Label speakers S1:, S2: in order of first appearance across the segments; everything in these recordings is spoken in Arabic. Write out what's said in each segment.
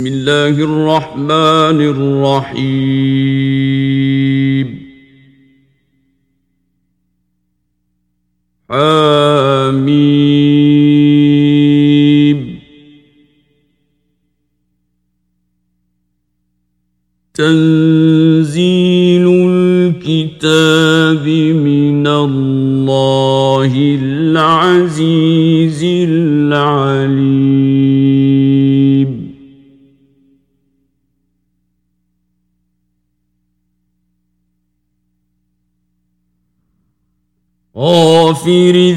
S1: بسم الله الرحمن الرحيم. حميم غافر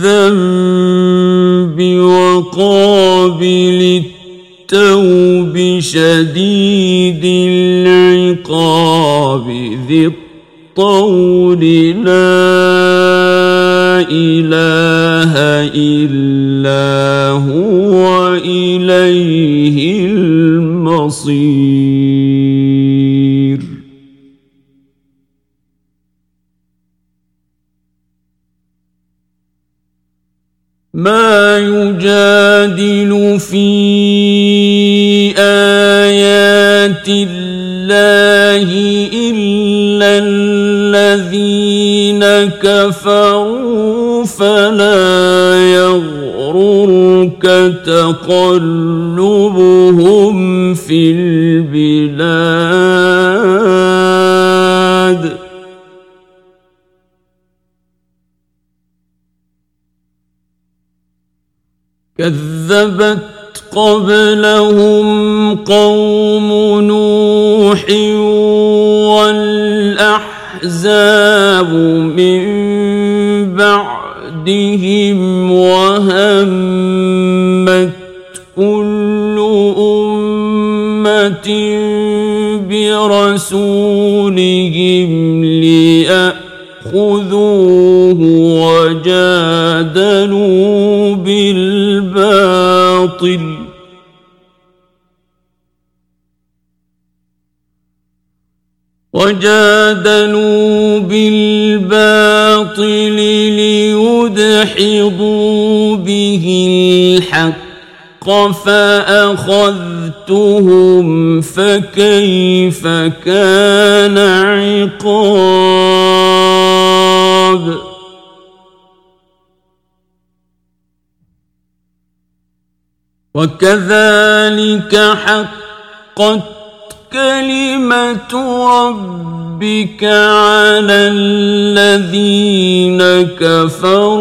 S1: الذنب وقابل التوب شديد العقاب ذي الطول لا إله إلا هو اليه في ايات الله الا الذين كفروا فلا يغررك تقلبهم في البلاد كذبت قبلهم قوم نوح والاحزاب من بعدهم وهمت كل امه برسولهم لياخذوه وجادلوا بالباطل وجادلوا بالباطل ليدحضوا به الحق فأخذتهم فكيف كان عقاب وكذلك حقت كلمة ربك على الذين كفروا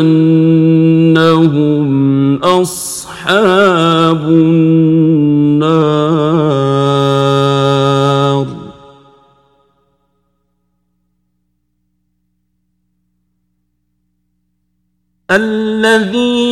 S1: أنهم أصحاب النار. الذين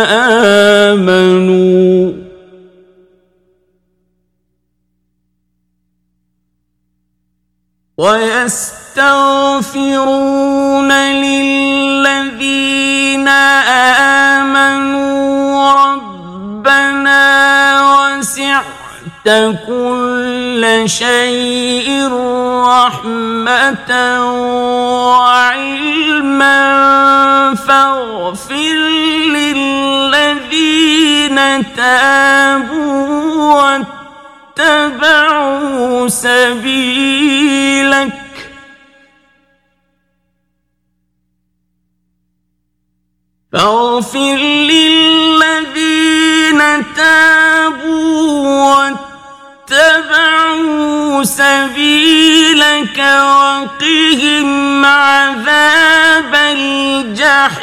S1: ويستغفرون للذين آمنوا ربنا وسعت كل شيء رحمة وعلما فاغفر للذين تابوا واتبعوا سبيلك. فاغفر للذين تابوا واتبعوا سبيلك وقهم عذاب الجحيم.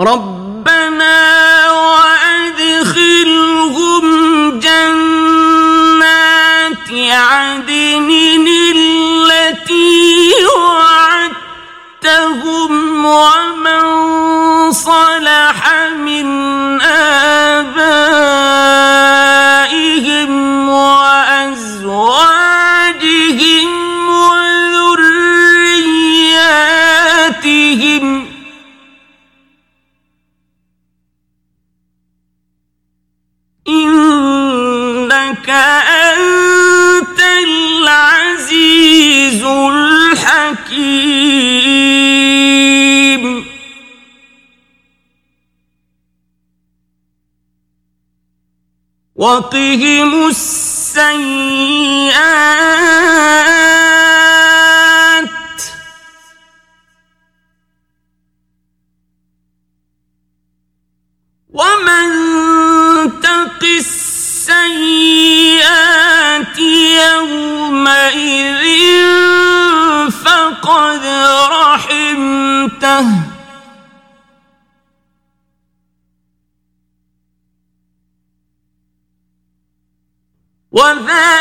S1: ربنا وأدخلهم جنات عدن التي وعدتهم ومن أصلح من آبائهم إنك أنت العزيز الحكيم. وقهم السيئات وذلك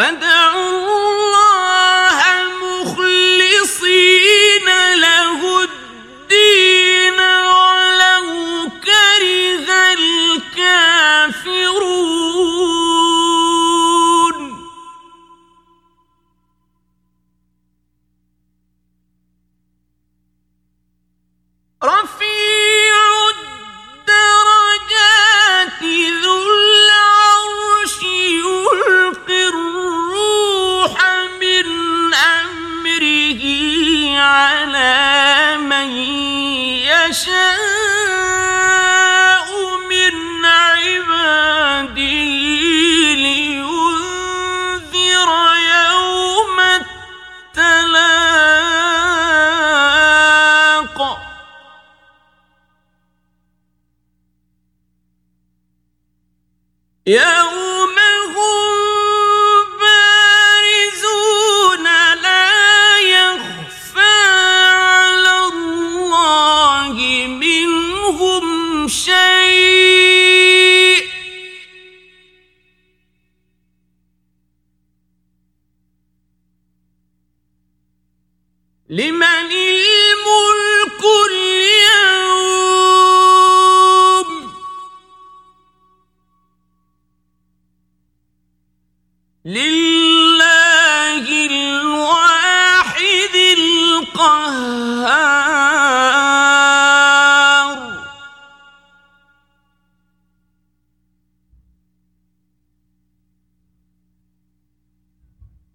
S1: الروح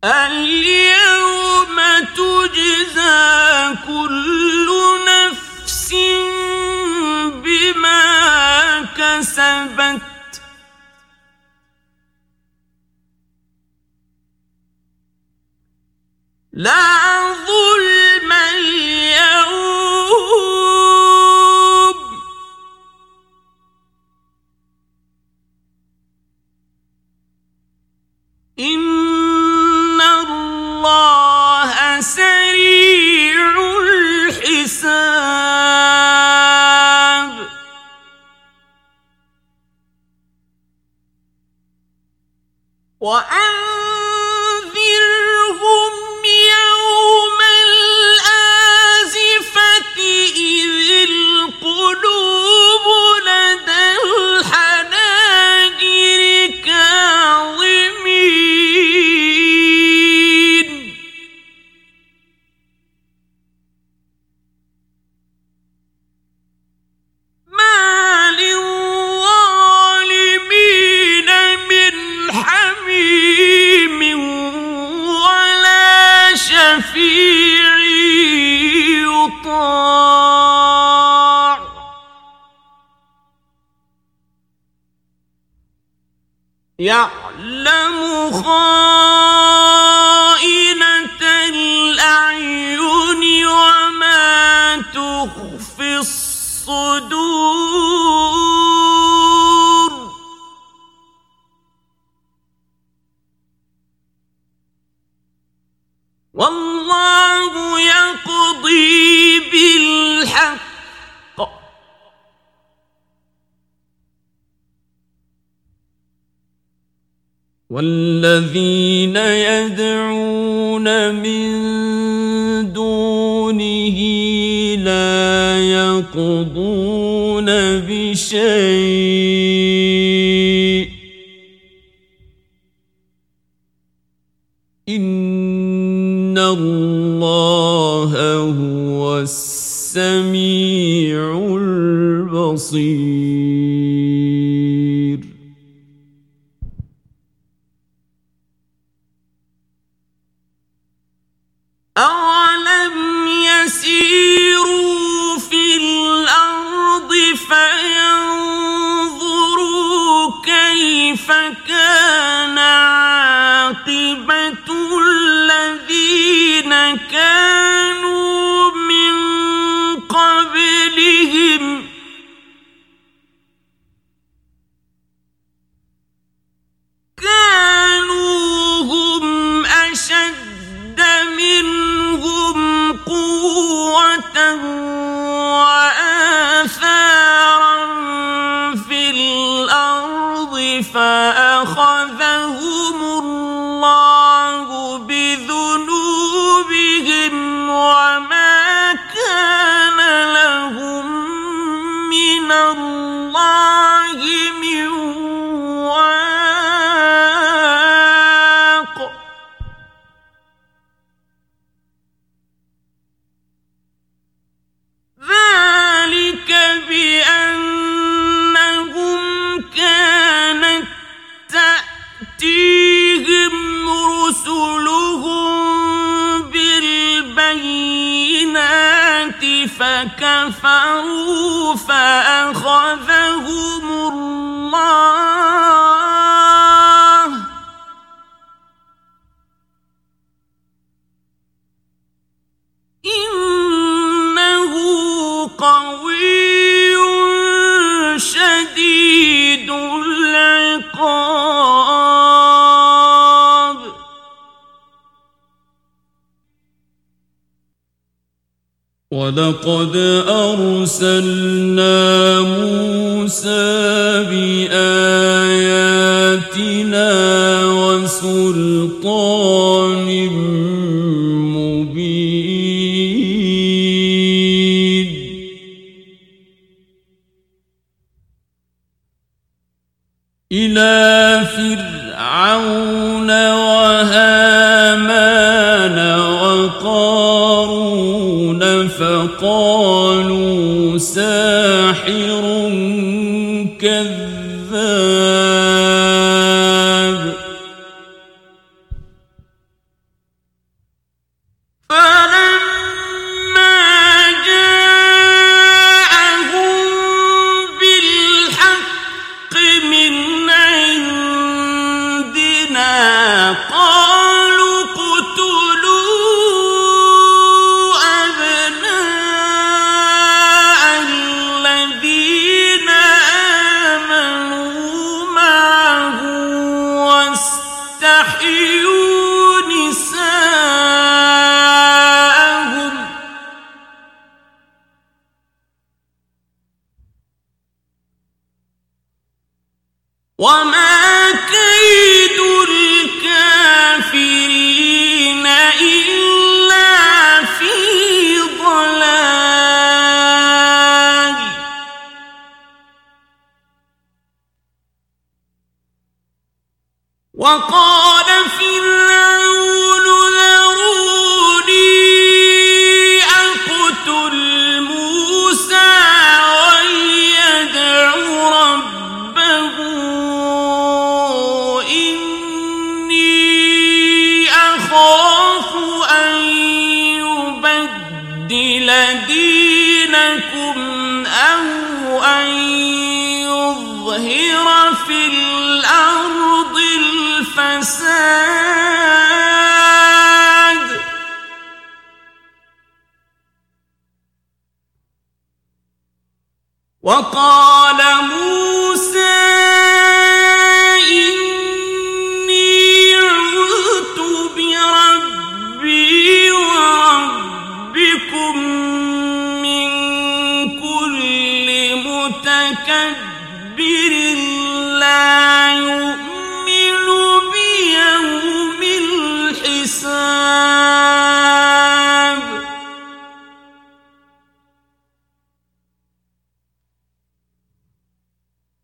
S1: اليوم تجزى كل نفس بما كسبت. لا ظلم والذين يدعون من دونه لا يقضون بشيء. إن الله هو السميع البصير.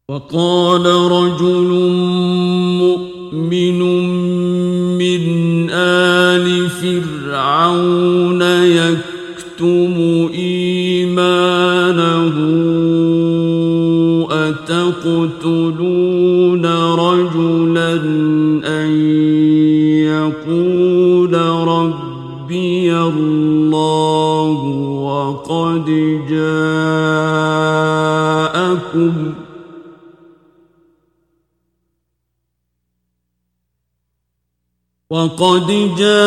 S1: وقال
S2: رجل وقد جاءكم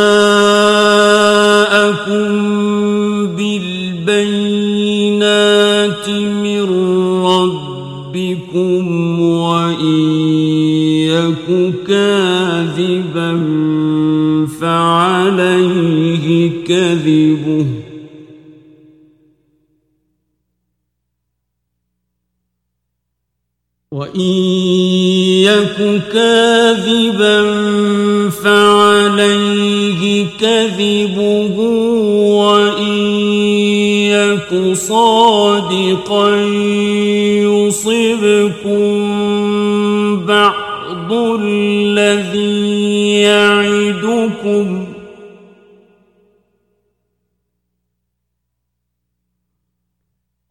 S2: بالبينات من ربكم وإن يك كاذبا فعليه كذبه وإن يك كاذبا عليه كذبه وإن يك صادقا يصبكم بعض الذي يعدكم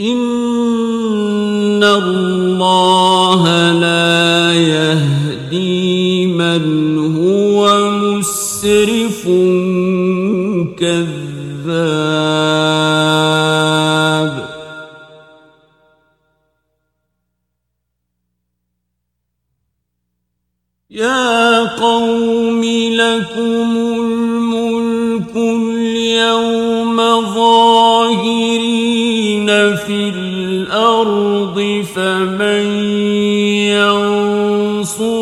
S2: إن الله مسرف كذاب. يا قوم لكم الملك اليوم ظاهرين في الأرض فمن ينصر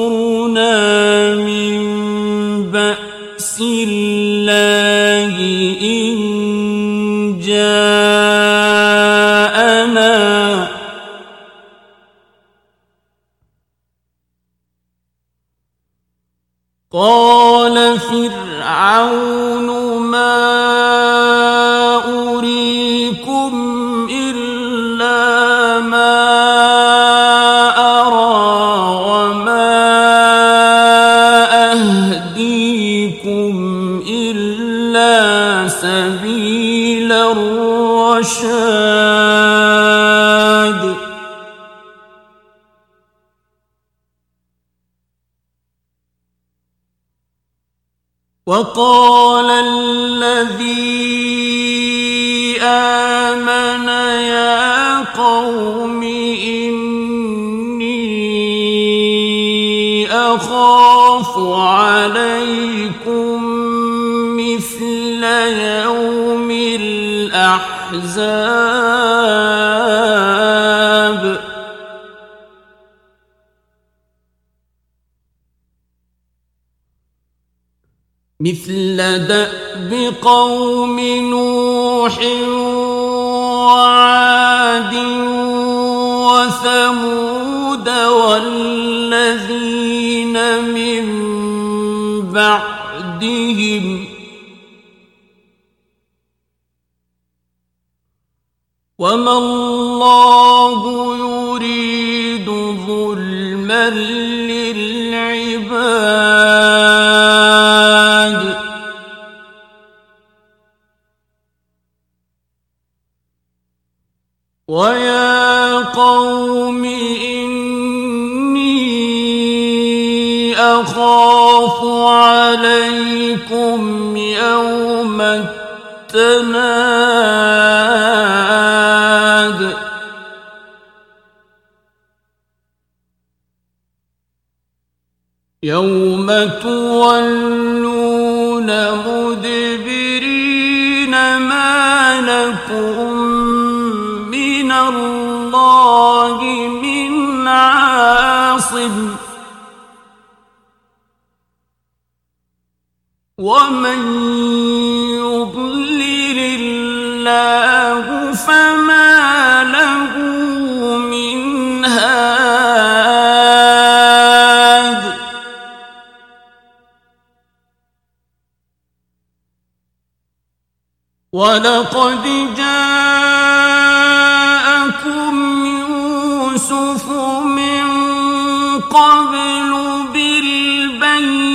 S2: وقال الذي مثل دأب قوم نوح وعاد وثمود والذين من بعدهم وما الله يريد ظلما التناد يوم تولون مدبرين ما لكم من الله من عاصم. ومن ولقد جاءكم يوسف من قبل بالبينات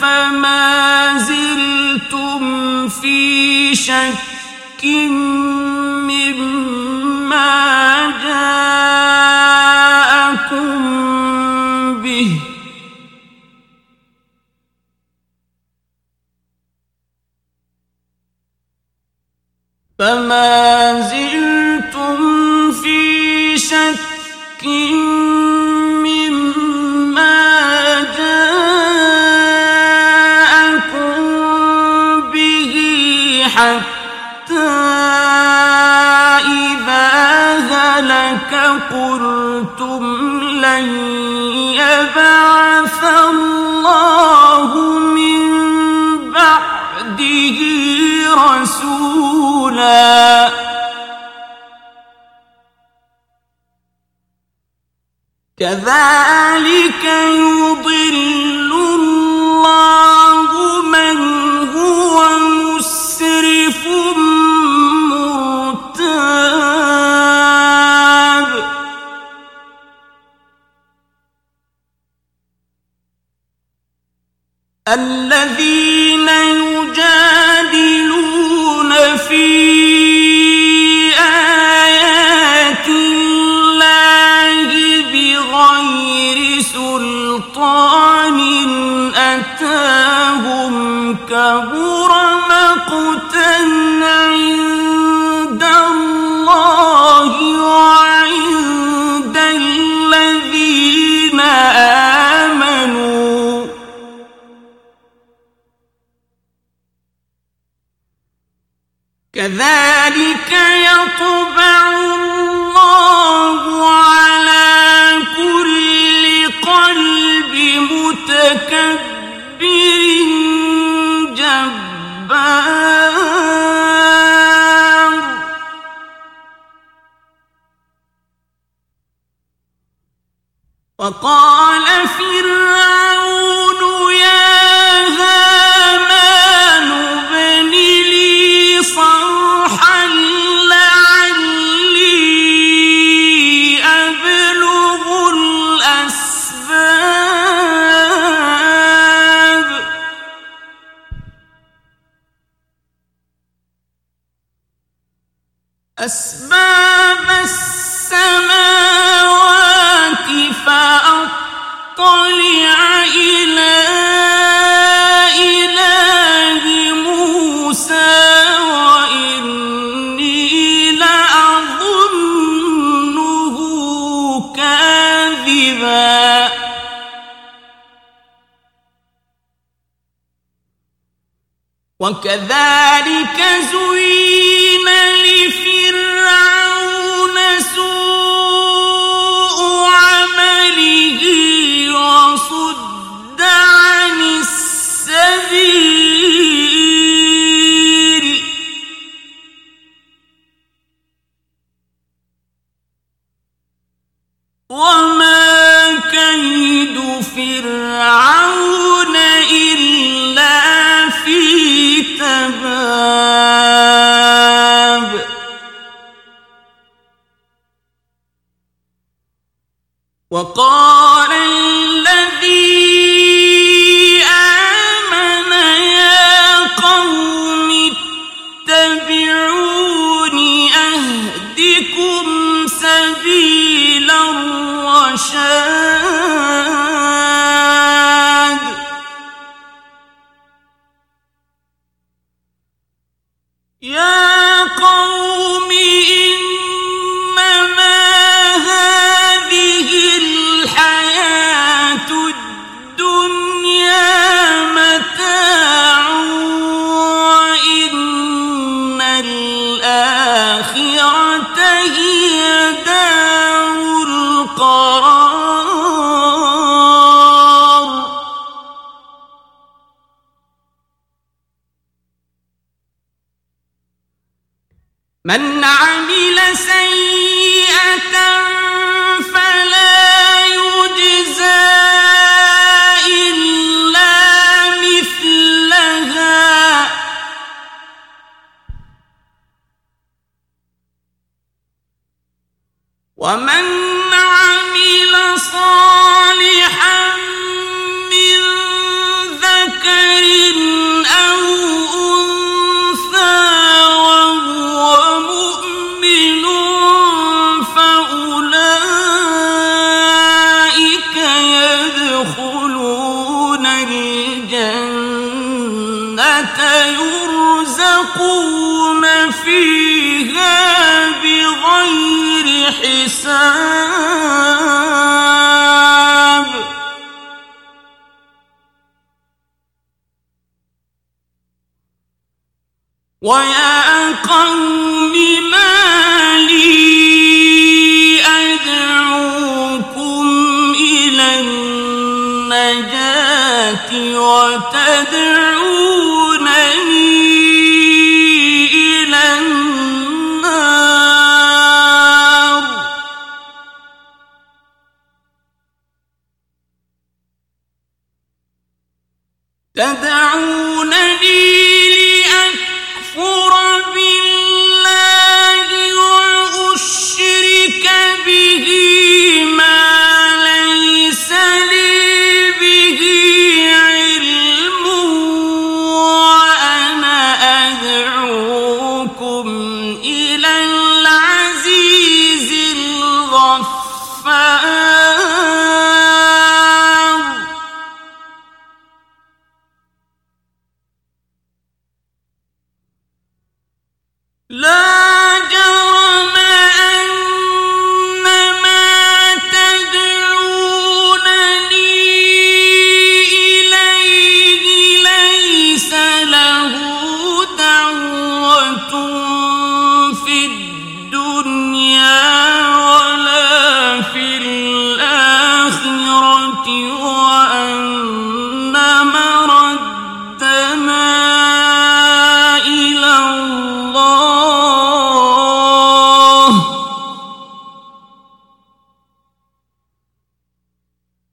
S2: فما زلتم في شك مما جاءكم فما زلتم في شك مما جاءكم به حتى إذا هلك قلتم لن كذلك يضل الله من هو مسرف مرتاب. الذين كبر مقتا عند الله وعند الذين آمنوا. كذلك يطبع وقال ويا قوم ما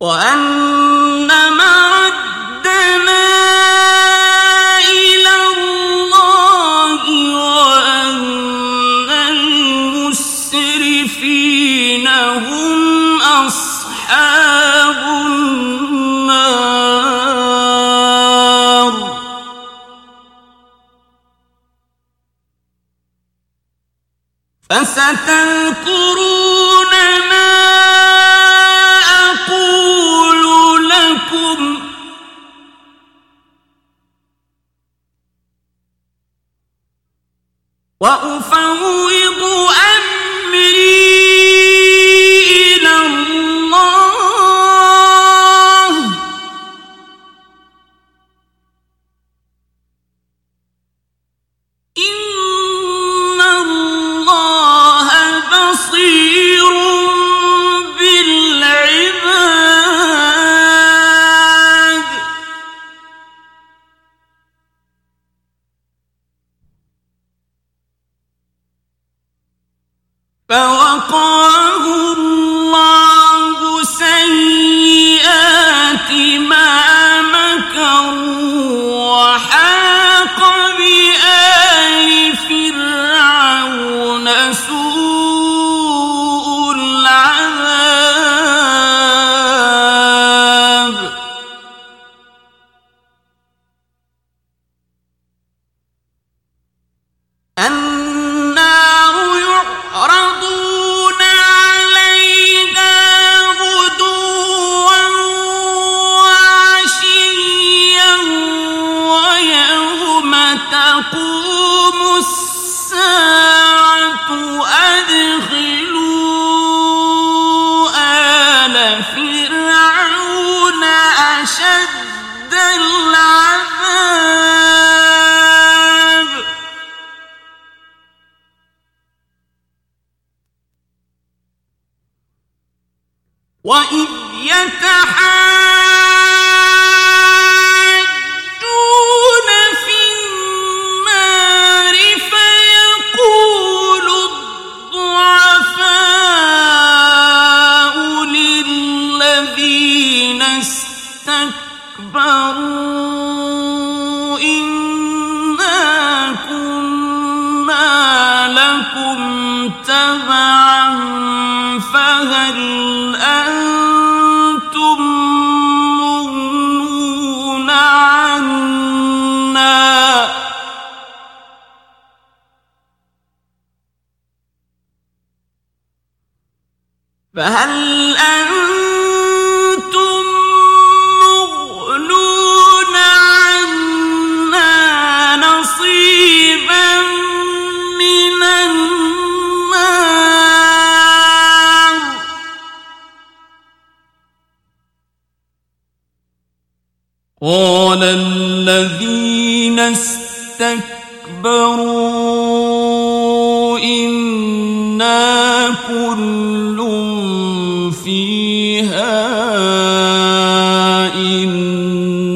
S2: وأن معدنا إلى الله وأن المسرفين هم أصحاب النار.
S1: فستذكرون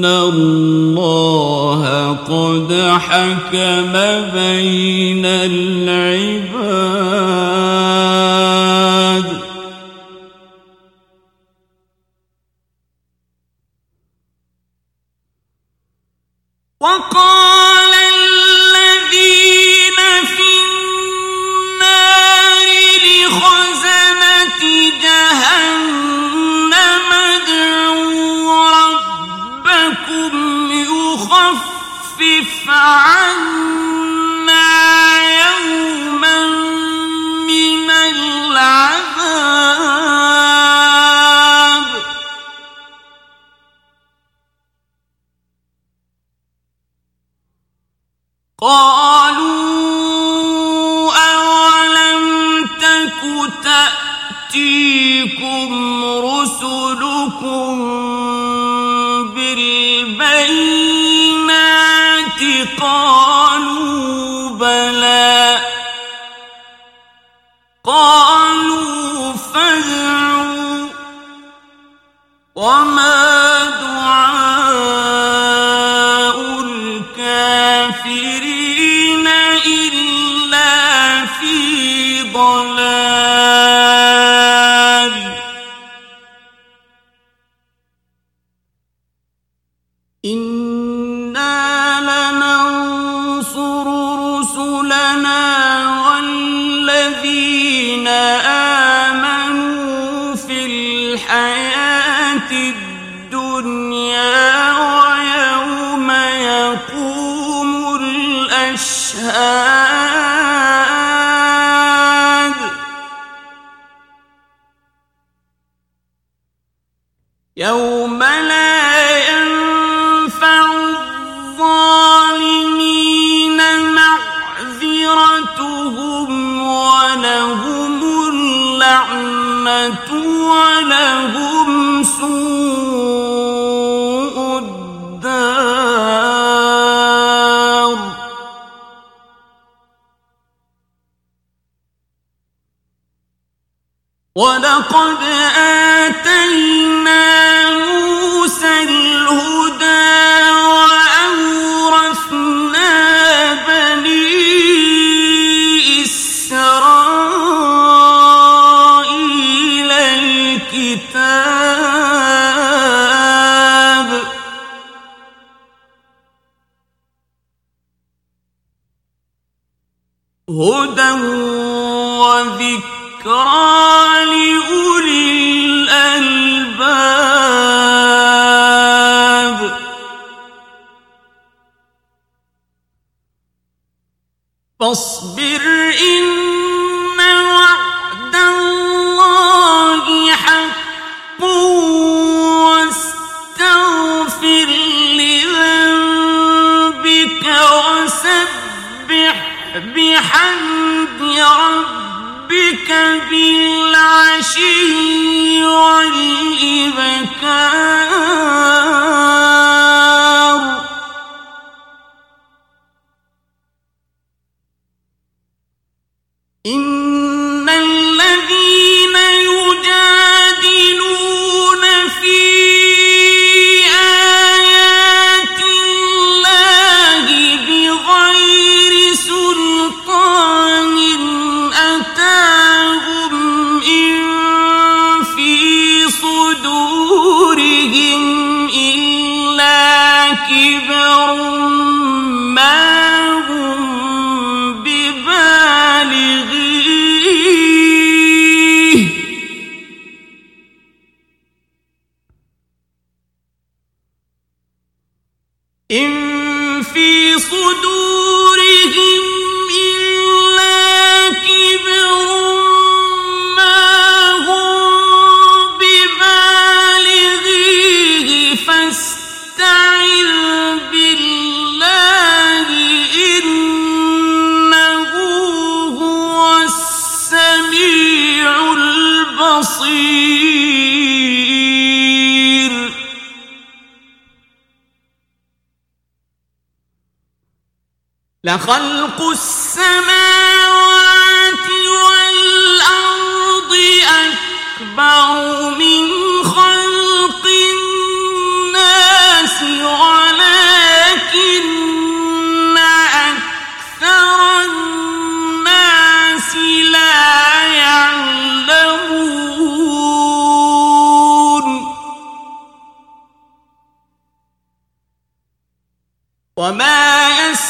S1: إن الله قد حكم بين العباد وقال الأشهاد. يوم لا ينفع الظالمين معذرتهم ولهم اللعنة ولهم آتينا لخلق السماوات والأرض أكبر من خلق الناس ولكن أكثر الناس لا يعلمون. وما وقال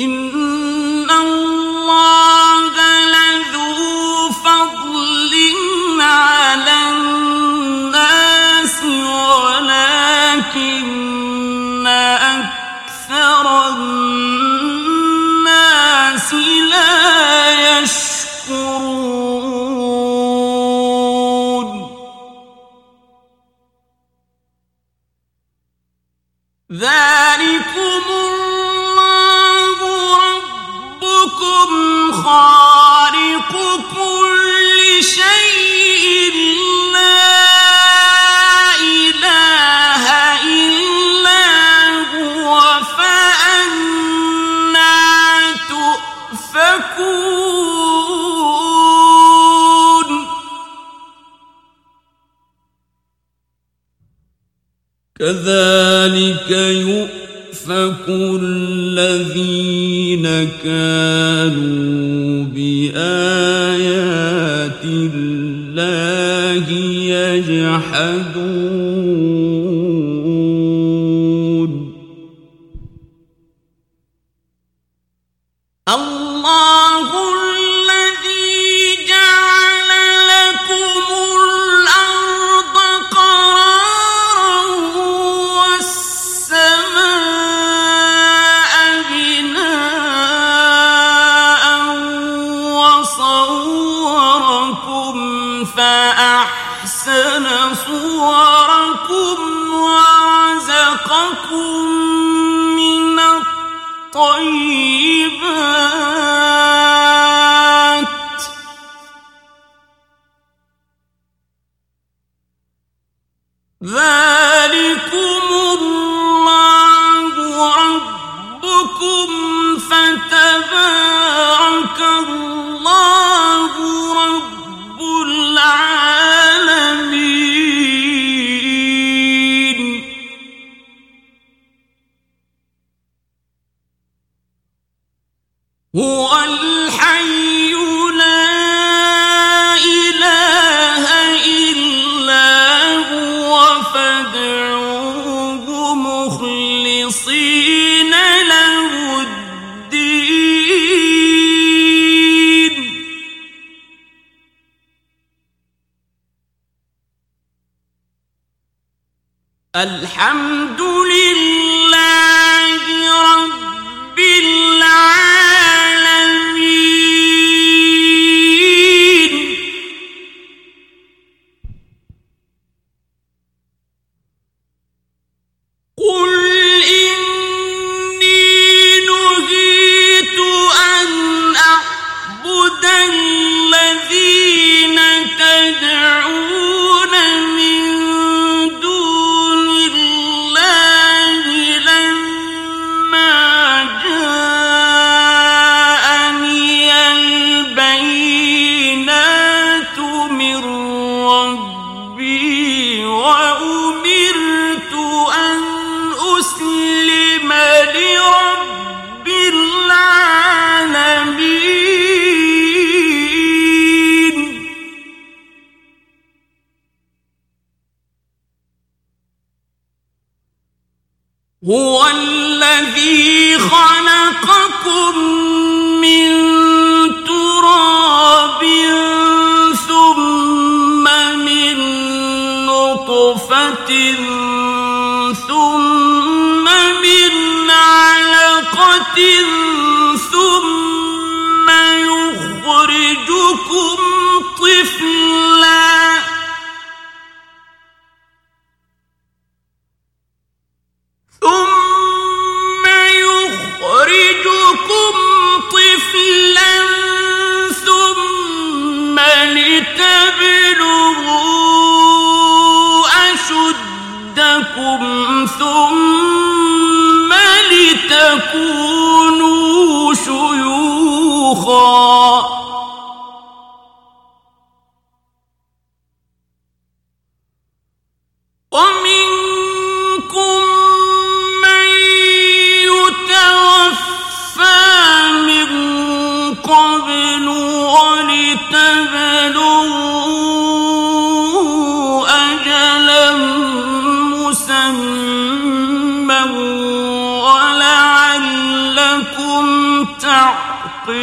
S1: إن كذلك يؤفك الذين كانوا بآيات الله يجحدون.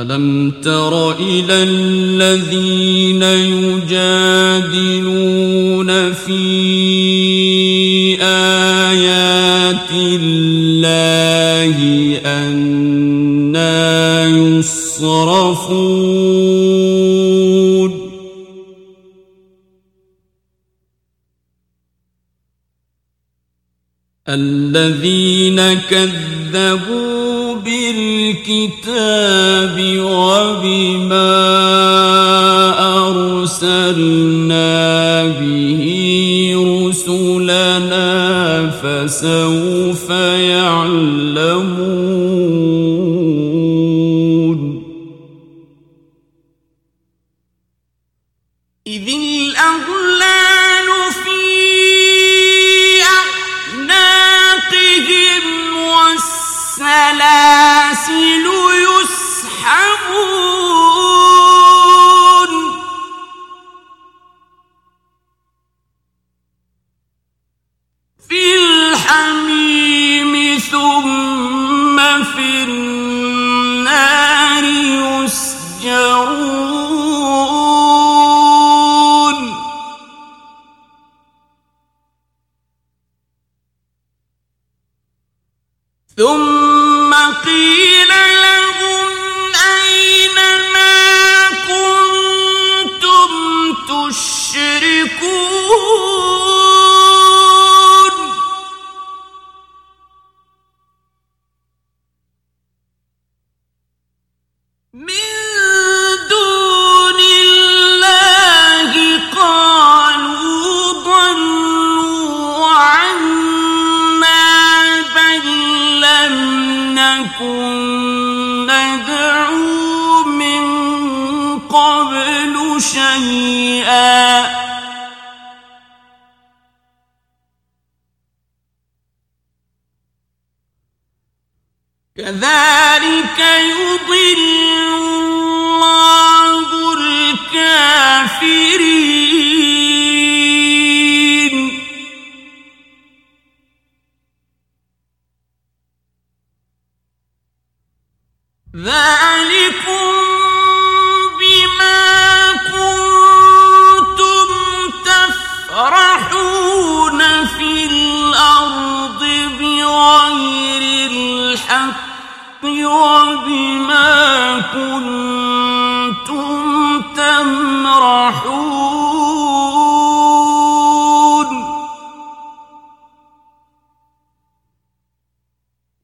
S1: ألم تر إلى الذين يجادلون فيه الذين كذبوا بالكتاب وبما أرسلنا به رسلنا فسوف يعلمون
S2: كافرون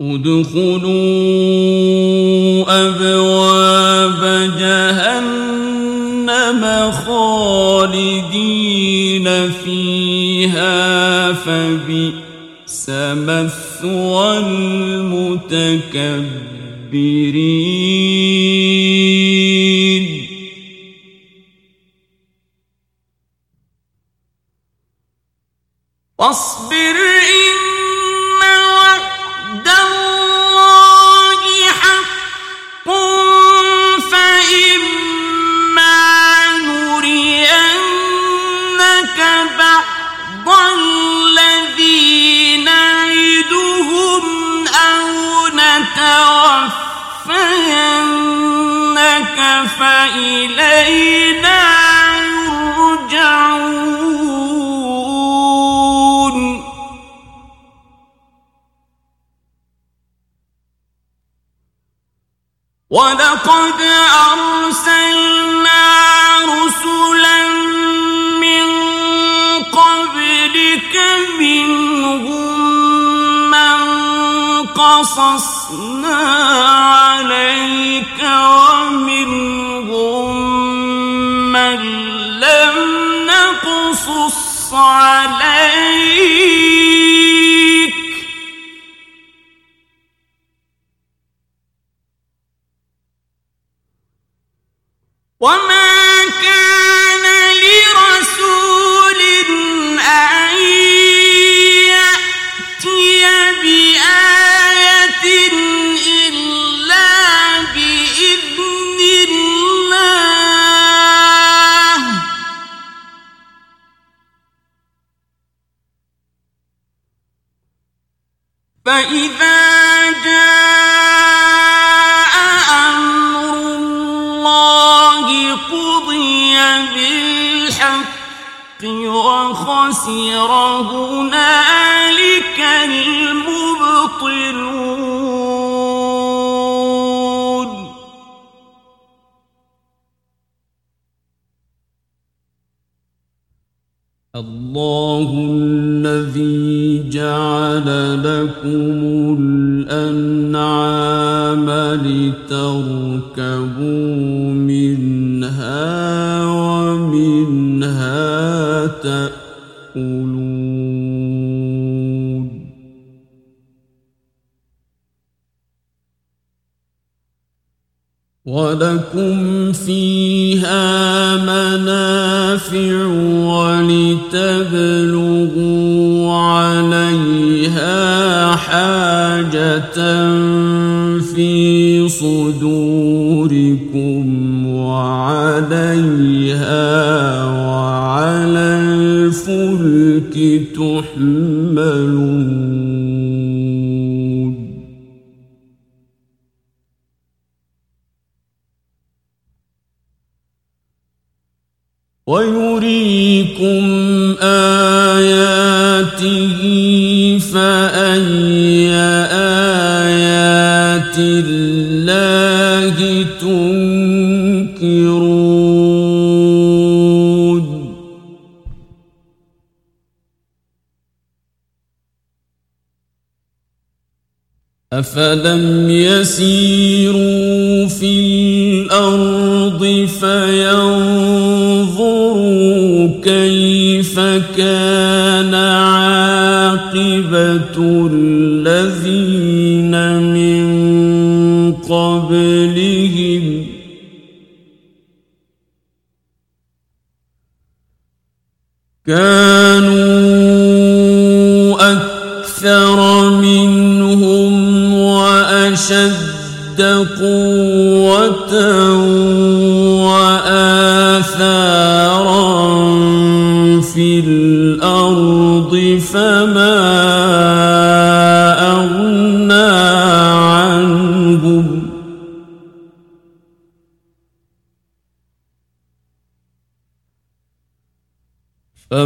S2: ادخلوا أبواب جهنم خالدين فيها فبئس مثوى المتكبرين. واصبر وإذ الله
S1: تنكرون. أفلم يسيروا في الأرض فينظروا كيف كان عاقبة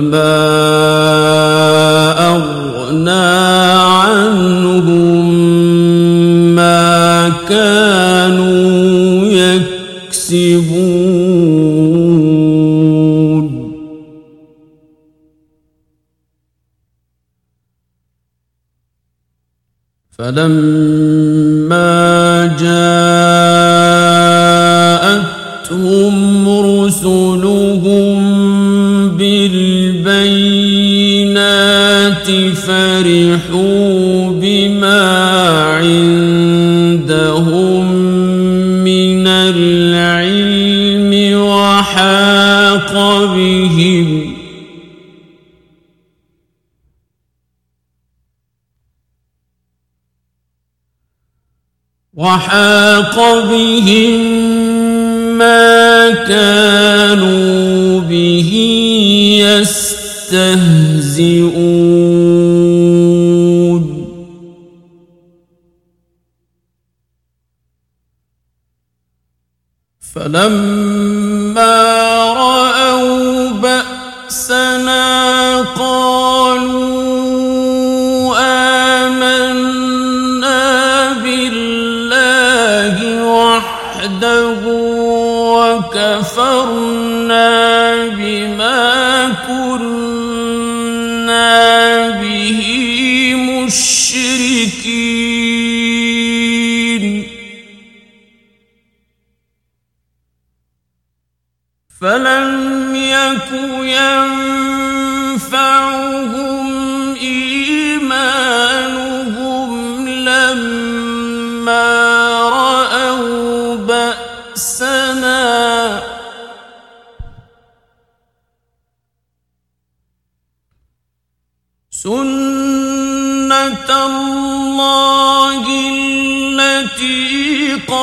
S1: فما أغنى عنهم ما كانوا يكسبون فلما النعيم وحاق بهم. وحاق بهم ما كانوا به يستهزئون. فلما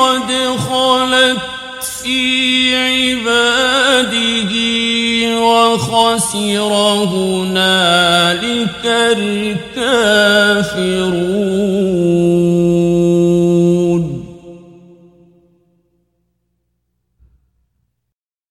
S1: قد خلت في عباده وخسر هنالك الكافرون.